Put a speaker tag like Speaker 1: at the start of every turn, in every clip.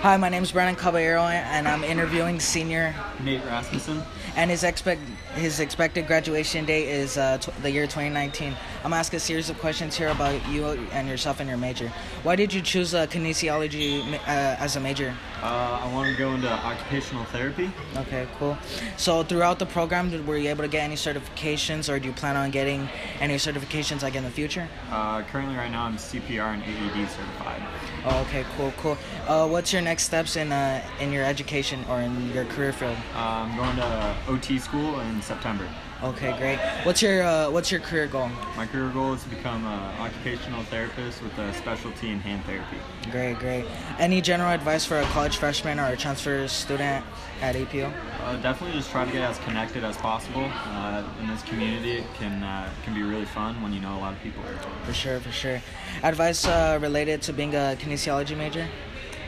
Speaker 1: Hi, my name is Brandon Caballero, and I'm interviewing senior.
Speaker 2: Nate Rasmussen.
Speaker 1: And his expect his expected graduation date is uh, t- the year 2019. I'm asking a series of questions here about you and yourself and your major. Why did you choose uh, kinesiology uh, as a major?
Speaker 2: Uh, I want to go into occupational therapy.
Speaker 1: Okay, cool. So throughout the program, were you able to get any certifications, or do you plan on getting any certifications like in the future?
Speaker 2: Uh, currently, right now, I'm CPR and AED certified.
Speaker 1: Oh, okay, cool, cool. Uh, what's your next steps in uh, in your education or in your career field?
Speaker 2: Uh, I'm going to OT school in September.
Speaker 1: Okay, great. What's your uh, what's your career goal?
Speaker 2: My career goal is to become an occupational therapist with a specialty in hand therapy.
Speaker 1: Great, great. Any general advice for a college freshman or a transfer student at APU?
Speaker 2: Uh, definitely just try to get as connected as possible. Uh, in this community, it can uh, can be really fun when you know a lot of people.
Speaker 1: For sure, for sure. Advice uh, related to being a kinesiology major?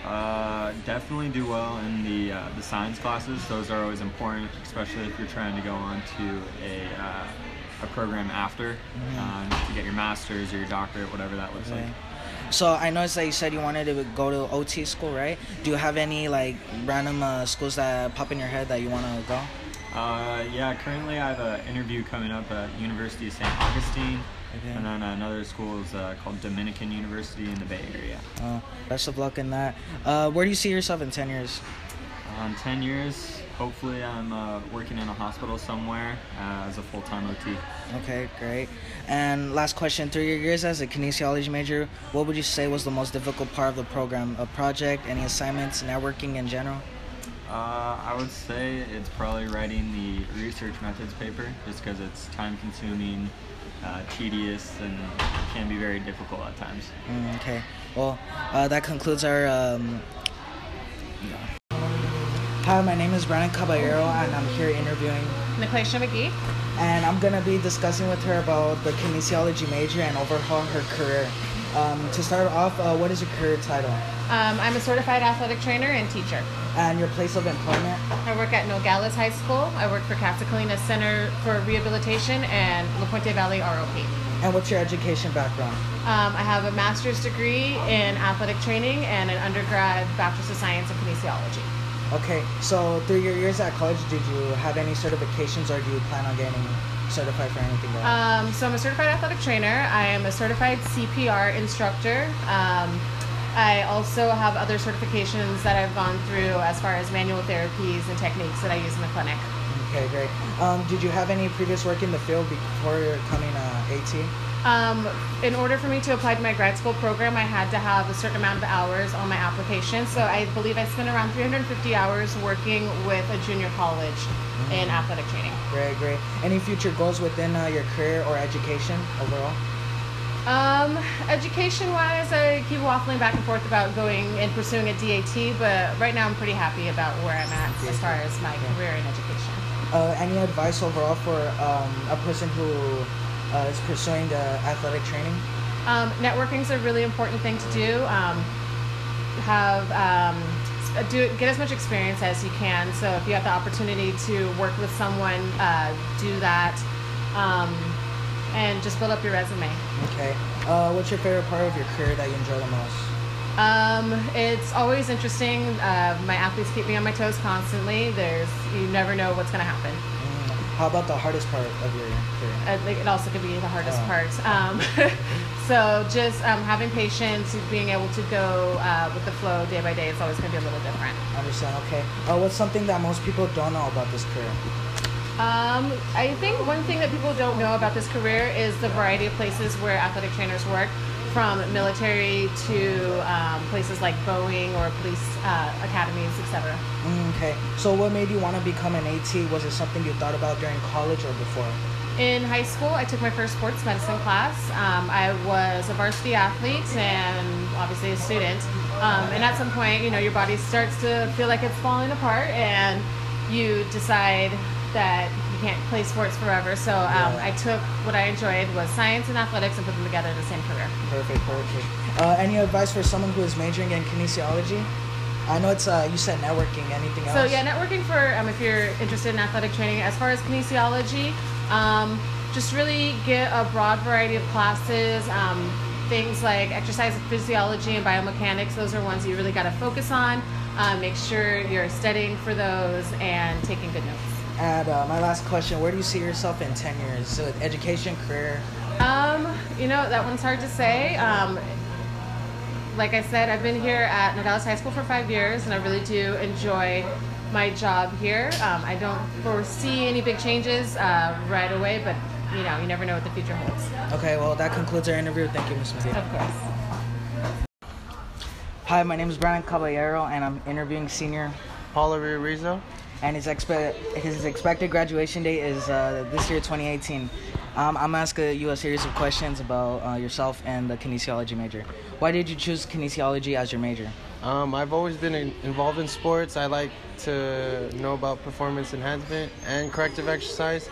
Speaker 2: Uh, definitely do well in the uh, the science classes. Those are always important, especially if you're trying to go on to a uh, a program after mm-hmm. Uh, to get your master's or your doctorate, whatever that looks like.
Speaker 1: So I noticed that you said you wanted to go to OT school, right? Do you have any like random uh, schools that pop in your head that you want to go?
Speaker 2: Uh, yeah, currently I have an interview coming up at University of St. Augustine. Okay. And then another school is uh, called Dominican University in the Bay Area.
Speaker 1: Oh, best of luck in that. Uh, where do you see yourself in 10 years?
Speaker 2: Um, 10 years, hopefully I'm uh, working in a hospital somewhere uh, as a full-time OT.
Speaker 1: Okay, great. And last question, through your years as a kinesiology major, what would you say was the most difficult part of the program? A project, any assignments, networking in general?
Speaker 2: Uh, I would say it's probably writing the research methods paper, just because it's time-consuming, uh, tedious, and can be very difficult at times.
Speaker 1: Mm, okay. Well, uh, that concludes our. Um, Hi, my name is Brandon Caballero, and I'm here interviewing
Speaker 3: Niklaisha McGee.
Speaker 1: And I'm gonna be discussing with her about the kinesiology major and overhaul her career. Um, to start off, uh, what is your career title?
Speaker 3: Um, I'm a certified athletic trainer and teacher.
Speaker 1: And your place of employment?
Speaker 3: I work at Nogales High School. I work for Casa Colina Center for Rehabilitation and La Puente Valley ROP.
Speaker 1: And what's your education background?
Speaker 3: Um, I have a master's degree in athletic training and an undergrad bachelor's of science in kinesiology.
Speaker 1: Okay, so through your years at college, did you have any certifications or do you plan on getting certified for anything else?
Speaker 3: Um, so I'm a certified athletic trainer. I am a certified CPR instructor. Um, I also have other certifications that I've gone through as far as manual therapies and techniques that I use in the clinic.
Speaker 1: Okay, great. Um, did you have any previous work in the field before you're coming uh, AT?
Speaker 3: Um, in order for me to apply to my grad school program, I had to have a certain amount of hours on my application. So I believe I spent around 350 hours working with a junior college mm-hmm. in athletic training.
Speaker 1: Great, great. Any future goals within uh, your career or education overall?
Speaker 3: Um, education wise, I keep waffling back and forth about going and pursuing a DAT, but right now I'm pretty happy about where I'm at as far as my career in education.
Speaker 1: Uh, any advice overall for um, a person who uh, is pursuing the athletic training?
Speaker 3: Um, networking is a really important thing to do. Um, have um, do get as much experience as you can. So if you have the opportunity to work with someone, uh, do that, um, and just build up your resume.
Speaker 1: Okay. Uh, what's your favorite part of your career that you enjoy the most?
Speaker 3: Um, it's always interesting. Uh, my athletes keep me on my toes constantly. There's you never know what's going to happen.
Speaker 1: How about the hardest part of your career?
Speaker 3: Uh, it also could be the hardest oh. part. Um, so just um, having patience, being able to go uh, with the flow day by day, it's always going to be a little different.
Speaker 1: I understand. Okay. Uh, what's something that most people don't know about this career?
Speaker 3: Um, I think one thing that people don't know about this career is the variety of places where athletic trainers work from military to um, places like Boeing or police uh, academies, etc.
Speaker 1: Okay. So, what made you want to become an AT? Was it something you thought about during college or before?
Speaker 3: In high school, I took my first sports medicine class. Um, I was a varsity athlete and obviously a student. Um, and at some point, you know, your body starts to feel like it's falling apart, and you decide that you can't play sports forever. So um, yeah. I took what I enjoyed was science and athletics and put them together in the same career.
Speaker 1: Perfect, perfect. Uh, any advice for someone who is majoring in kinesiology? I know it's uh, you said networking. Anything else?
Speaker 3: So yeah, networking for um, if you're interested in athletic training. As far as kinesiology, um, just really get a broad variety of classes. Um, things like exercise physiology and biomechanics, those are ones you really got to focus on. Uh, make sure you're studying for those and taking good notes.
Speaker 1: And uh, my last question: Where do you see yourself in ten years? So, education, career.
Speaker 3: Um, you know that one's hard to say. Um, like I said, I've been here at Nogales High School for five years, and I really do enjoy my job here. Um, I don't foresee any big changes uh, right away, but you know, you never know what the future holds.
Speaker 1: Okay, well, that concludes our interview. Thank you, Ms. Smith.
Speaker 3: Of course.
Speaker 1: Hi, my name is Brian Caballero, and I'm interviewing senior
Speaker 4: Paula Rizzo.
Speaker 1: And his expe- his expected graduation date is uh, this year 2018 um, i'm asking you a series of questions about uh, yourself and the kinesiology major why did you choose kinesiology as your major
Speaker 4: Um, I've always been in, involved in sports. I like to know about performance enhancement and corrective exercise.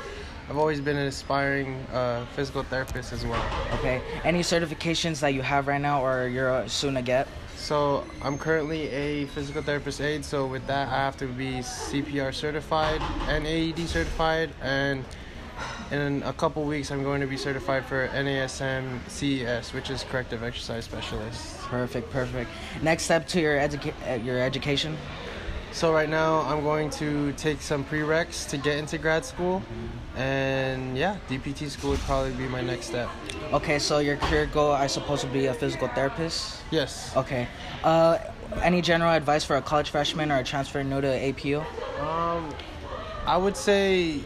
Speaker 4: I've always been an aspiring uh, physical therapist as well.
Speaker 1: okay any certifications that you have right now or you're soon to get
Speaker 4: So I'm currently a physical therapist aide. So with that, I have to be CPR certified and AED certified, and in a couple weeks, I'm going to be certified for NASM CES, which is corrective exercise specialist.
Speaker 1: perfect perfect next step to your educa- uh, your education
Speaker 4: So right now I'm going to take some prereqs to get into grad school, and yeah, DPT school would probably be my next step.
Speaker 1: okay so your career goal i suppose would be a physical therapist?
Speaker 4: Yes.
Speaker 1: okay. Uh, any general advice for a college freshman or a transfer new to apu
Speaker 4: Um, I would say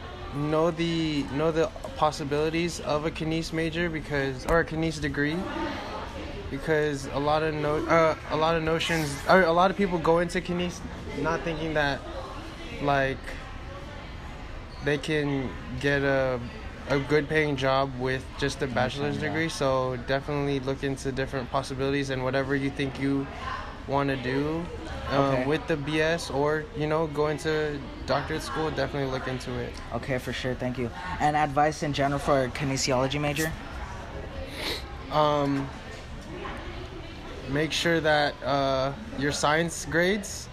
Speaker 4: know the know the possibilities of a kines major because or a kines degree. Because a lot of no uh, a lot of notions or a lot of people go into kines not thinking that like they can get a a good paying job with just a bachelor's
Speaker 1: yeah.
Speaker 4: degree so definitely look into different possibilities and whatever you think you want to do um,
Speaker 1: Okay.
Speaker 4: with the BS or you know go into doctorate school definitely look into it
Speaker 1: Okay, for sure. Thank you. And advice in general for a kinesiology major?
Speaker 4: um, make sure that uh, your science grades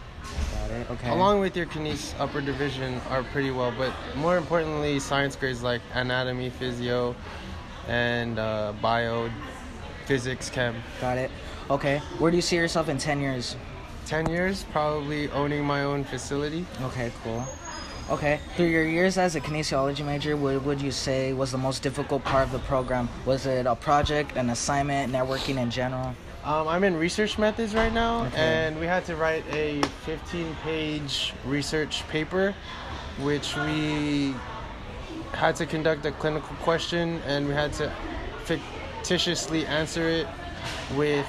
Speaker 1: Got it. Okay.
Speaker 4: along with your kines upper division are pretty well but more importantly science grades like anatomy physio and uh, bio physics chem
Speaker 1: Got it. Okay. Where do you see yourself in 10 years?
Speaker 4: 10 years probably owning my own facility
Speaker 1: Okay, cool. Okay. Through your years as a kinesiology major, what would you say was the most difficult part of the program? Was it a project, an assignment, networking in general?
Speaker 4: Um, I'm in research methods right now,
Speaker 1: Okay.
Speaker 4: and we had to write a 15 page research paper, which we had to conduct a clinical question and we had to fictitiously answer it with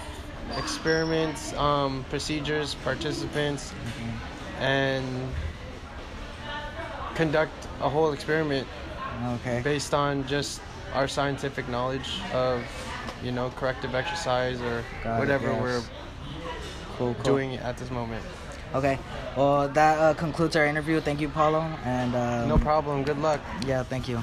Speaker 4: experiments, um, procedures, participants, and conduct a whole experiment
Speaker 1: Okay.
Speaker 4: based on just our scientific knowledge of you know corrective exercise or
Speaker 1: Got it,
Speaker 4: whatever
Speaker 1: yes.
Speaker 4: we're
Speaker 1: Cool, cool.
Speaker 4: doing at this moment
Speaker 1: Okay. Well, that uh, concludes our interview. Thank you, Paulo. And uh,
Speaker 4: no problem good luck
Speaker 1: Yeah, thank you.